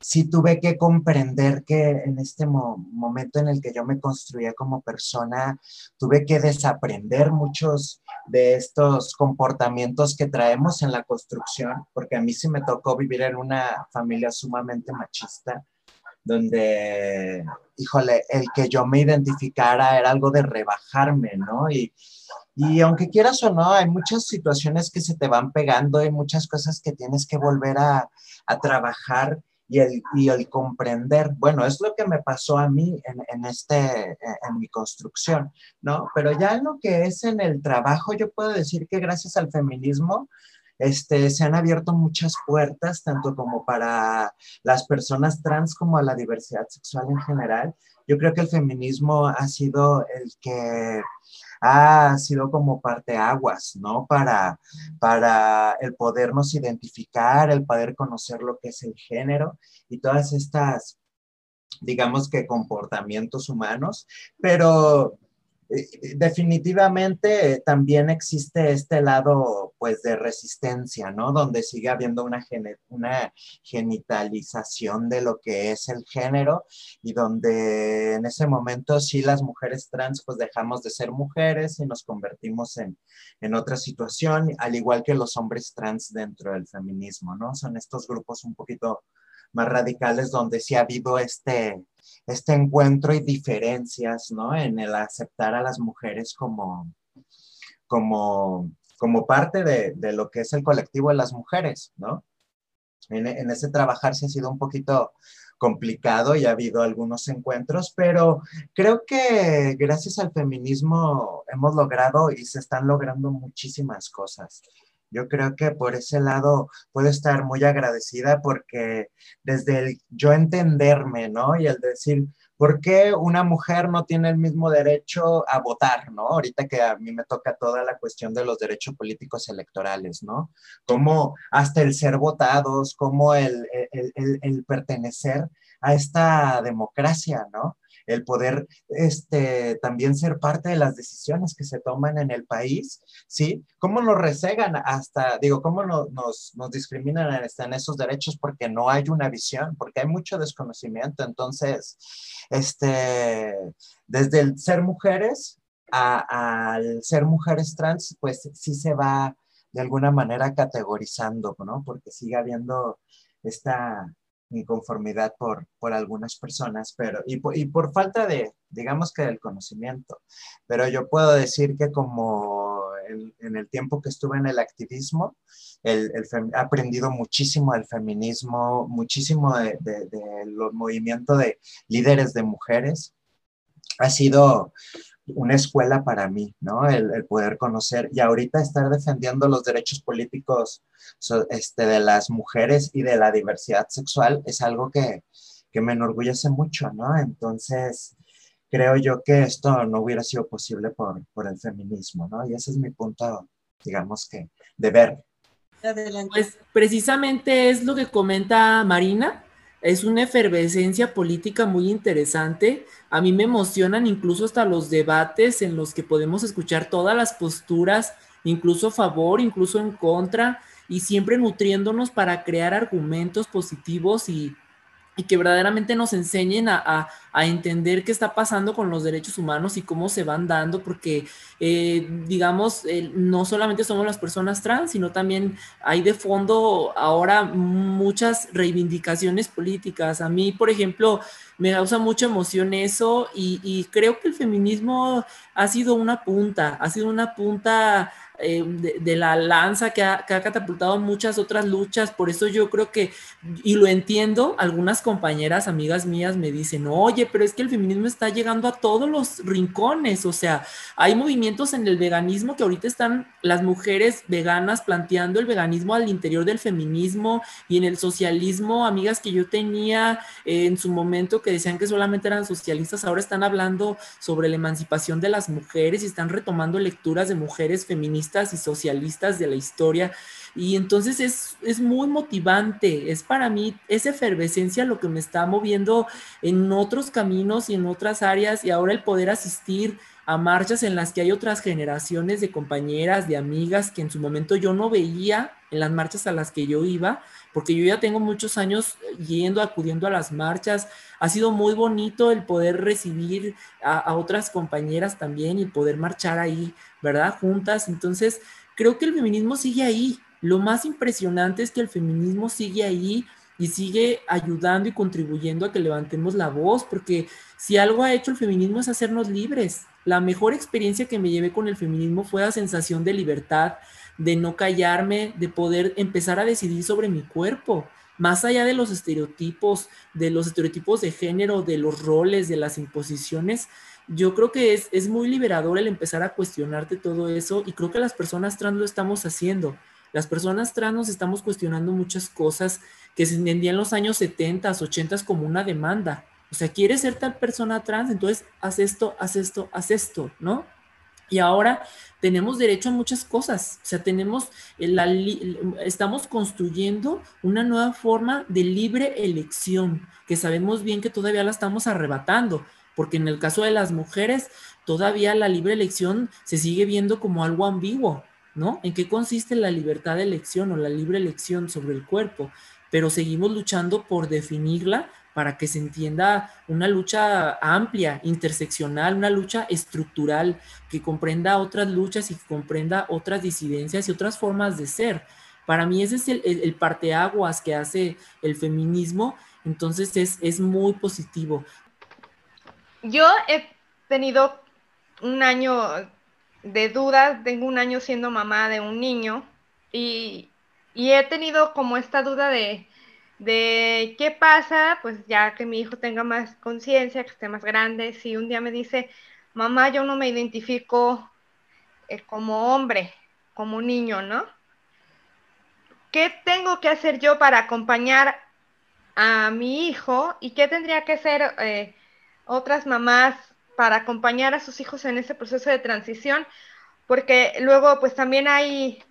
sí tuve que comprender que en este momento en el que yo me construía como persona, tuve que desaprender muchos de estos comportamientos que traemos en la construcción, porque a mí sí me tocó vivir en una familia sumamente machista, donde, híjole, el que yo me identificara era algo de rebajarme, ¿no? Y, y aunque quieras o no, hay muchas situaciones que se te van pegando, hay muchas cosas que tienes que volver a, a trabajar y el, y el comprender, bueno, es lo que me pasó a mí en, en, este, en mi construcción, ¿no? Pero ya en lo que es en el trabajo, yo puedo decir que gracias al feminismo, este, se han abierto muchas puertas, tanto como para las personas trans como a la diversidad sexual en general. Yo creo que el feminismo ha sido el que ha sido como parteaguas, ¿no? Para, para el podernos identificar, el poder conocer lo que es el género y todas estas, digamos que comportamientos humanos, pero definitivamente también existe este lado pues de resistencia, ¿no? Donde sigue habiendo una, una genitalización de lo que es el género y donde en ese momento sí las mujeres trans pues dejamos de ser mujeres y nos convertimos en, en otra situación, al igual que los hombres trans dentro del feminismo, ¿no? Son estos grupos un poquito más radicales donde sí ha habido este, este encuentro y diferencias, ¿no? En el aceptar a las mujeres como, como, como parte de, de lo que es el colectivo de las mujeres, ¿no? En, en, ese trabajar se ha sido un poquito complicado y ha habido algunos encuentros, pero creo que gracias al feminismo hemos logrado y se están logrando muchísimas cosas. Yo creo que por ese lado puedo estar muy agradecida porque desde el yo entenderme, ¿no? Y el decir, ¿por qué una mujer no tiene el mismo derecho a votar, ¿no? Ahorita que a mí me toca toda la cuestión de los derechos políticos electorales, ¿no? Como hasta el ser votados, como el, el, el, el pertenecer a esta democracia, ¿no? El poder este, también ser parte de las decisiones que se toman en el país, ¿sí? ¿Cómo nos resegan hasta, digo, cómo nos, nos discriminan en, esos derechos porque no hay una visión, porque hay mucho desconocimiento? Entonces, este, desde el ser mujeres al ser mujeres trans, pues sí se va de alguna manera categorizando, ¿no? Porque sigue habiendo esta inconformidad por, por algunas personas, pero y por, y por falta de, digamos que del conocimiento. Pero yo puedo decir que como en, el tiempo que estuve en el activismo, el, el he aprendido muchísimo del feminismo, muchísimo de, de, de los movimientos de líderes de mujeres. Ha sido una escuela para mí, ¿no? El, poder conocer y ahorita estar defendiendo los derechos políticos este, de las mujeres y de la diversidad sexual es algo que, que me enorgullece mucho, ¿no? Entonces, creo yo que esto no hubiera sido posible por, por el feminismo, ¿no? Y ese es mi punto, digamos que, de ver.
Pues precisamente es lo que comenta Marina, es una efervescencia política muy interesante. A mí me emocionan incluso hasta los debates en los que podemos escuchar todas las posturas, incluso a favor, incluso en contra, y siempre nutriéndonos para crear argumentos positivos y, y que verdaderamente nos enseñen a, entender qué está pasando con los derechos humanos y cómo se van dando, porque eh, digamos, no solamente somos las personas trans, sino también hay de fondo ahora muchas reivindicaciones políticas. A mí, por ejemplo, me causa mucha emoción eso y creo que el feminismo ha sido una punta, ha sido una punta eh, de, la lanza que ha, catapultado muchas otras luchas. Por eso yo creo que, y lo entiendo, algunas compañeras, amigas mías me dicen, oye, pero es que el feminismo está llegando a todos los rincones. O sea, hay movimientos en el veganismo que ahorita están las mujeres veganas planteando el veganismo al interior del feminismo y en el socialismo, amigas que yo tenía eh, en su momento que decían que solamente eran socialistas, ahora están hablando sobre la emancipación de las mujeres y están retomando lecturas de mujeres feministas y socialistas de la historia. Y entonces es, es muy motivante, es para mí esa efervescencia lo que me está moviendo en otros caminos y en otras áreas y ahora el poder asistir a marchas en las que hay otras generaciones de compañeras, de amigas que en su momento yo no veía en las marchas a las que yo iba, porque yo ya tengo muchos años yendo, acudiendo a las marchas. Ha sido muy bonito el poder recibir a, otras compañeras también y poder marchar ahí, ¿verdad? Juntas. Entonces, creo que el feminismo sigue ahí. Lo más impresionante es que el feminismo sigue ahí y sigue ayudando y contribuyendo a que levantemos la voz, porque si algo ha hecho el feminismo es hacernos libres. La mejor experiencia que me llevé con el feminismo fue la sensación de libertad, de no callarme, de poder empezar a decidir sobre mi cuerpo. más allá de los estereotipos, de los estereotipos de género, de los roles, de las imposiciones, yo creo que es, es muy liberador el empezar a cuestionarte todo eso y creo que las personas trans lo estamos haciendo. Las personas trans nos estamos cuestionando muchas cosas que se entendían en los años 70, 80 como una demanda. O sea, quieres ser tal persona trans, entonces haz esto, haz esto, haz esto, ¿no? Y ahora tenemos derecho a muchas cosas, o sea, tenemos, la, estamos construyendo una nueva forma de libre elección, que sabemos bien que todavía la estamos arrebatando, porque en el caso de las mujeres, todavía la libre elección se sigue viendo como algo ambiguo, ¿no? ¿En qué consiste la libertad de elección o la libre elección sobre el cuerpo? Pero seguimos luchando por definirla para que se entienda una lucha amplia, interseccional, una lucha estructural, que comprenda otras luchas y que comprenda otras disidencias y otras formas de ser. Para mí ese es el, parteaguas que hace el feminismo, entonces es, es muy positivo.
Yo he tenido un año de dudas, tengo un año siendo mamá de un niño y, y he tenido como esta duda de, de qué pasa, pues ya que mi hijo tenga más conciencia, que esté más grande, si un día me dice, mamá, yo no me identifico eh, como hombre, como niño, ¿no? ¿Qué tengo que hacer yo para acompañar a mi hijo y qué tendría que hacer eh, otras mamás para acompañar a sus hijos en ese proceso de transición? Porque luego, pues también hay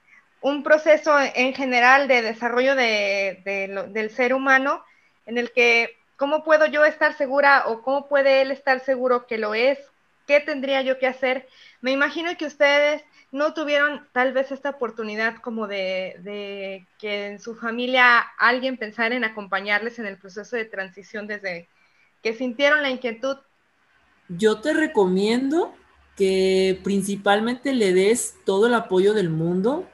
un proceso en general de desarrollo del ser humano en el que, ¿cómo puedo yo estar segura o cómo puede él estar seguro que lo es? ¿Qué tendría yo que hacer? Me imagino que ustedes no tuvieron tal vez esta oportunidad como de, que en su familia alguien pensara en acompañarles en el proceso de transición desde que sintieron la inquietud.
Yo te recomiendo que principalmente le des todo el apoyo del mundo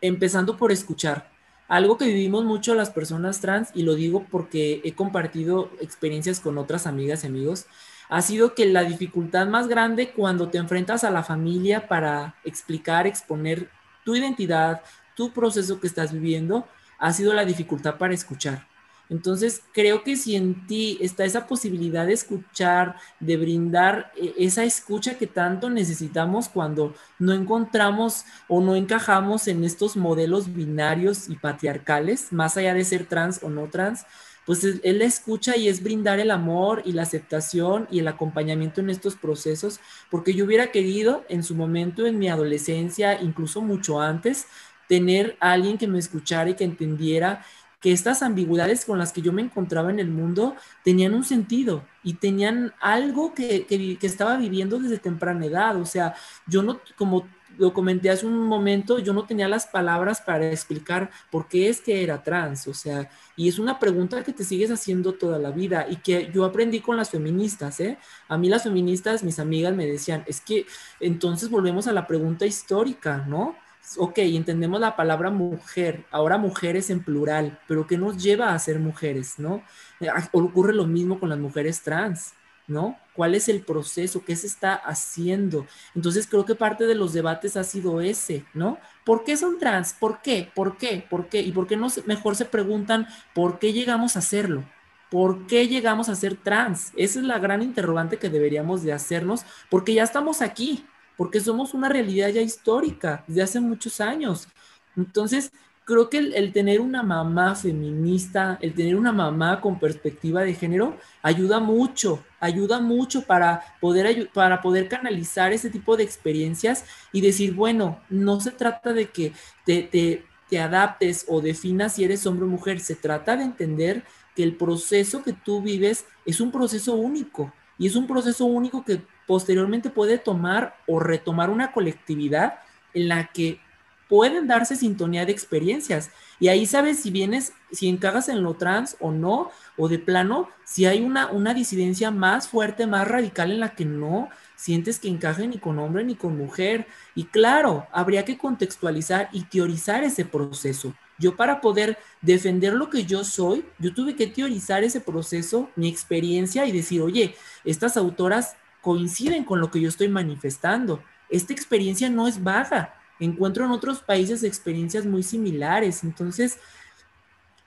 empezando por escuchar. Algo que vivimos mucho las personas trans, y lo digo porque he compartido experiencias con otras amigas y amigos, ha sido que la dificultad más grande cuando te enfrentas a la familia para explicar, exponer tu identidad, tu proceso que estás viviendo, ha sido la dificultad para escuchar. Entonces, creo que si en ti está esa posibilidad de escuchar, de brindar eh, esa escucha que tanto necesitamos cuando no encontramos o no encajamos en estos modelos binarios y patriarcales, más allá de ser trans o no trans, pues él la escucha y es brindar el amor y la aceptación y el acompañamiento en estos procesos, porque yo hubiera querido en su momento, en mi adolescencia, incluso mucho antes, tener alguien que me escuchara y que entendiera que estas ambigüedades con las que yo me encontraba en el mundo tenían un sentido y tenían algo que, estaba viviendo desde temprana edad. O sea, yo no, como lo comenté hace un momento, yo no tenía las palabras para explicar por qué es que era trans, o sea, y es una pregunta que te sigues haciendo toda la vida y que yo aprendí con las feministas, ¿eh? A mí las feministas, mis amigas me decían, es que entonces volvemos a la pregunta histórica, ¿no? Ok, entendemos la palabra mujer, ahora mujeres en plural, pero ¿qué nos lleva a ser mujeres, no? Eh, ah, ocurre lo mismo con las mujeres trans, ¿no? ¿Cuál es el proceso? ¿Qué se está haciendo? Entonces creo que parte de los debates ha sido ese, ¿no? ¿Por qué son trans? ¿Por qué? ¿Por qué? ¿Por qué? ¿Y por qué no mejor se preguntan por qué llegamos a hacerlo? ¿Por qué llegamos a ser trans? Esa es la gran interrogante que deberíamos de hacernos, porque ya estamos aquí, porque somos una realidad ya histórica desde hace muchos años. Entonces, creo que el, tener una mamá feminista, el tener una mamá con perspectiva de género, ayuda mucho, ayuda mucho para poder, para poder canalizar ese tipo de experiencias y decir, bueno, no se trata de que te, te, te adaptes o definas si eres hombre o mujer, se trata de entender que el proceso que tú vives es un proceso único y es un proceso único que posteriormente puede tomar o retomar una colectividad en la que pueden darse sintonía de experiencias. Y ahí sabes si vienes, si encajas en lo trans o no, o de plano, si hay una, una disidencia más fuerte, más radical en la que no sientes que encaje ni con hombre ni con mujer. Y claro, habría que contextualizar y teorizar ese proceso. Yo para poder defender lo que yo soy, yo tuve que teorizar ese proceso, mi experiencia y decir, oye, estas autoras coinciden con lo que yo estoy manifestando. Esta experiencia no es vaga. Encuentro en otros países experiencias muy similares. Entonces,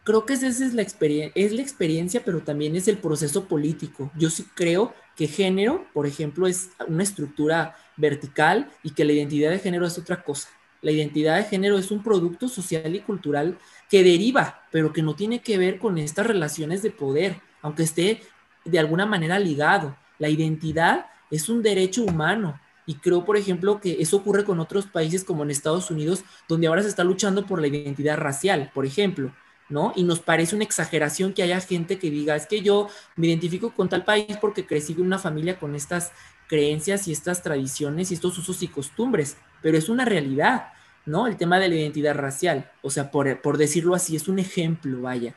creo que esa es la, experiencia, es la experiencia, pero también es el proceso político. Yo sí creo que género, por ejemplo, es una estructura vertical y que la identidad de género es otra cosa. La identidad de género es un producto social y cultural que deriva, pero que no tiene que ver con estas relaciones de poder, aunque esté de alguna manera ligado. La identidad es un derecho humano y creo, por ejemplo, que eso ocurre con otros países como en Estados Unidos, donde ahora se está luchando por la identidad racial, por ejemplo. ¿no? Y nos parece una exageración que haya gente que diga, es que yo me identifico con tal país porque crecí en una familia con estas creencias y estas tradiciones y estos usos y costumbres, pero es una realidad, ¿no? El tema de la identidad racial, o sea, por, por decirlo así, es un ejemplo, vaya.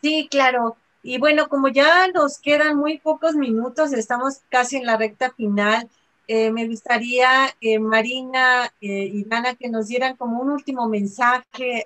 Sí, claro. Y bueno, como ya nos quedan muy pocos minutos, estamos casi en la recta final. Eh, me gustaría, eh, Marina eh, y Dana, que nos dieran como un último mensaje,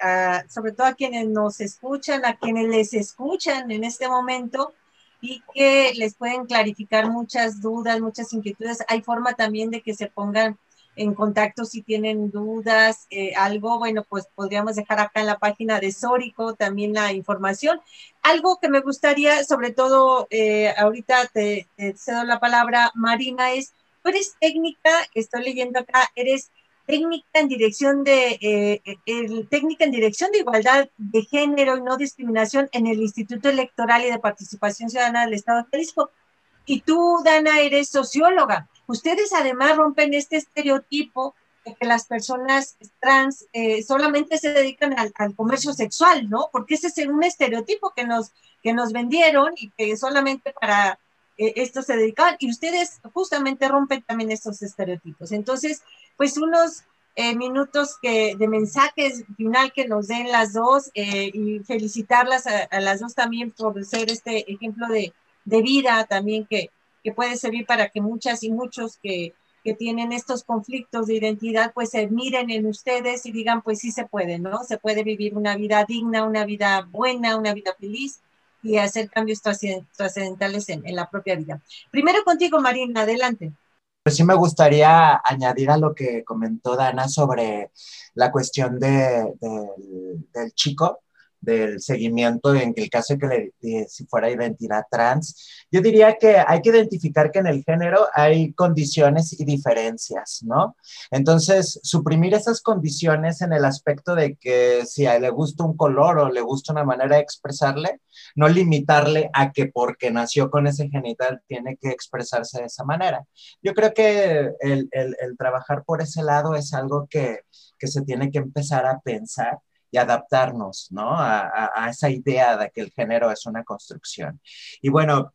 sobre todo a quienes nos escuchan, a quienes les escuchan en este momento y que les pueden clarificar muchas dudas, muchas inquietudes. Hay forma también de que se pongan en contacto si tienen dudas, algo, bueno, pues podríamos dejar acá en la página de Sórico también la información. Algo que me gustaría, sobre todo, ahorita te, te cedo la palabra, Marina, es Tú eres técnica, estoy leyendo acá, eres técnica en dirección de eh, técnica en dirección de igualdad de género y no discriminación en el Instituto Electoral y de Participación Ciudadana del Estado de Jalisco. Y tú, Dana, eres socióloga. Ustedes además rompen este estereotipo de que las personas trans eh, solamente se dedican al, al, comercio sexual, ¿no? Porque ese es un estereotipo que nos, que nos vendieron y que solamente para eh, esto se dedicaban y ustedes justamente rompen también estos estereotipos. Entonces, pues unos eh, minutos de mensajes final que nos den las dos eh, y felicitarlas a, las dos también por ser este ejemplo de, de vida también que, que, puede servir para que muchas y muchos que, que tienen estos conflictos de identidad, pues se miren en ustedes y digan, pues sí se puede, ¿no? Se puede vivir una vida digna, una vida buena, una vida feliz y hacer cambios trascendentales en, la propia vida. Primero contigo, Marina, adelante.
Pues sí me gustaría añadir a lo que comentó Dana sobre la cuestión de, del chico del seguimiento en el caso de que si fuera identidad trans. Yo diría que hay que identificar que en el género hay condiciones y diferencias, ¿no? Entonces, suprimir esas condiciones en el aspecto de que si le gusta un color o le gusta una manera de expresarle, no limitarle a que porque nació con ese genital tiene que expresarse de esa manera. Yo creo que el, el, el trabajar por ese lado es algo que, que se tiene que empezar a pensar y adaptarnos, ¿no? A, a, esa idea de que el género es una construcción. Y bueno,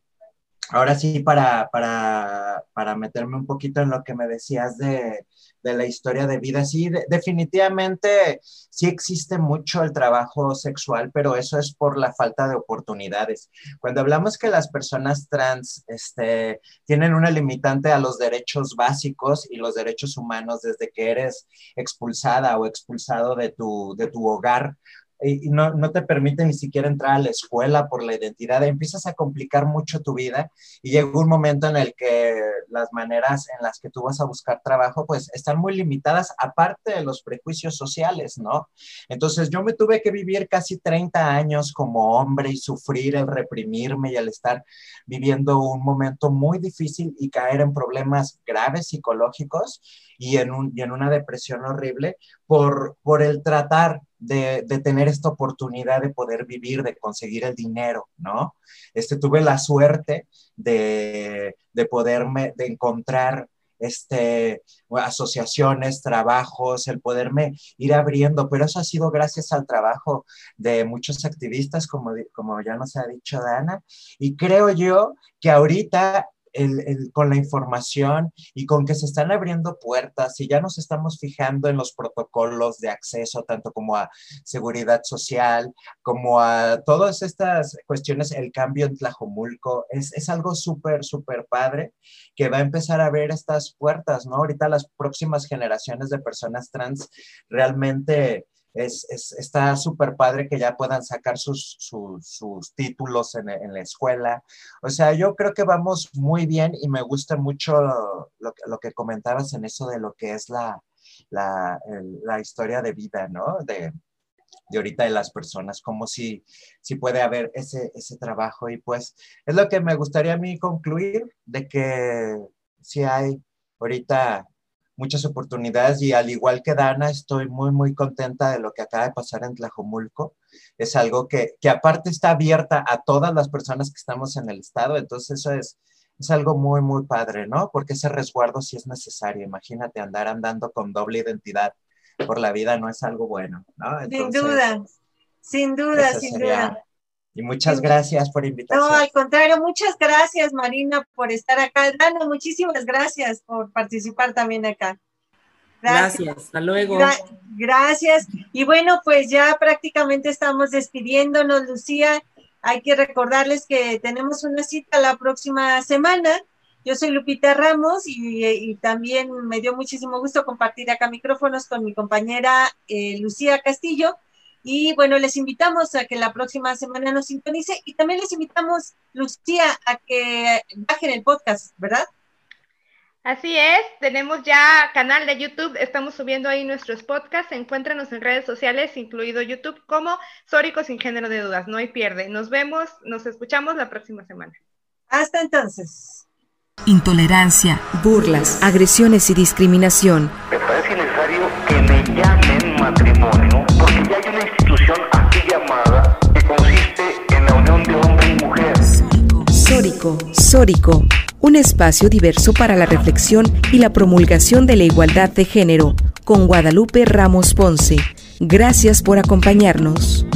ahora sí, para, para, para meterme un poquito en lo que me decías de, de la historia de vida. Sí, definitivamente sí existe mucho el trabajo sexual, pero eso es por la falta de oportunidades. Cuando hablamos que las personas trans este, tienen una limitante a los derechos básicos y los derechos humanos desde que eres expulsada o expulsado de tu, de tu hogar y no, no, te permite ni siquiera entrar a la escuela por la identidad, empiezas a complicar mucho tu vida y llega un momento en el que las maneras en las que tú vas a buscar trabajo pues están muy limitadas aparte de los prejuicios sociales, ¿no? Entonces yo me tuve que vivir casi 30 años como hombre y sufrir el reprimirme y el estar viviendo un momento muy difícil y caer en problemas graves psicológicos y en, un, y en una depresión horrible por, por el tratar de, tener esta oportunidad de poder vivir, de conseguir el dinero, ¿no? Este, tuve la suerte de, de poderme, de encontrar este, asociaciones, trabajos, el poderme ir abriendo, pero eso ha sido gracias al trabajo de muchos activistas, como, como ya nos ha dicho Dana, y creo yo que ahorita con la información y con que se están abriendo puertas y ya nos estamos fijando en los protocolos de acceso, tanto como a seguridad social, como a todas estas cuestiones, el cambio en Tlajomulco, es, es algo súper, súper padre que va a empezar a abrir estas puertas, ¿no? Ahorita las próximas generaciones de personas trans realmente es, es, está súper padre que ya puedan sacar sus, sus, títulos en, la escuela. O sea, yo creo que vamos muy bien y me gusta mucho lo, que comentabas en eso de lo que es la, la historia de vida, ¿no? De, de ahorita de las personas, como si, si puede haber ese, ese trabajo. Y pues es lo que me gustaría a mí concluir, de que si hay ahorita muchas oportunidades y al igual que Dana, estoy muy, muy contenta de lo que acaba de pasar en Tlajomulco. Es algo que, que aparte está abierta a todas las personas que estamos en el estado, entonces eso es, es algo muy, muy padre, ¿no? Porque ese resguardo sí es necesario. Imagínate andar andando con doble identidad por la vida no es algo bueno, ¿no?
sin duda, sin duda, sin duda.
Y muchas gracias por invitarme.
No, al contrario, muchas gracias Marina por estar acá. Dana, muchísimas gracias por participar también acá.
Gracias, hasta luego.
gracias. Y bueno, pues ya prácticamente estamos despidiéndonos, Lucía. Hay que recordarles que tenemos una cita la próxima semana. Yo soy Lupita Ramos y, también me dio muchísimo gusto compartir acá micrófonos con mi compañera eh, Lucía Castillo. Y bueno, les invitamos a que la próxima semana nos sintonice y también les invitamos, Lucía, a que bajen el podcast, ¿verdad?
Así es, tenemos ya canal de YouTube, estamos subiendo ahí nuestros podcasts, encuéntranos en redes sociales, incluido YouTube, como Sórico sin género de dudas, no hay pierde. Nos vemos, nos escuchamos la próxima semana.
Hasta entonces.
Intolerancia, burlas, agresiones y discriminación.
Me parece necesario que me llamen matrimonio porque ya hay una institución así llamada que consiste en la unión de hombre y mujer.
Sórico, Sórico, un espacio diverso para la reflexión y la promulgación de la igualdad de género, con Guadalupe Ramos Ponce. Gracias por acompañarnos.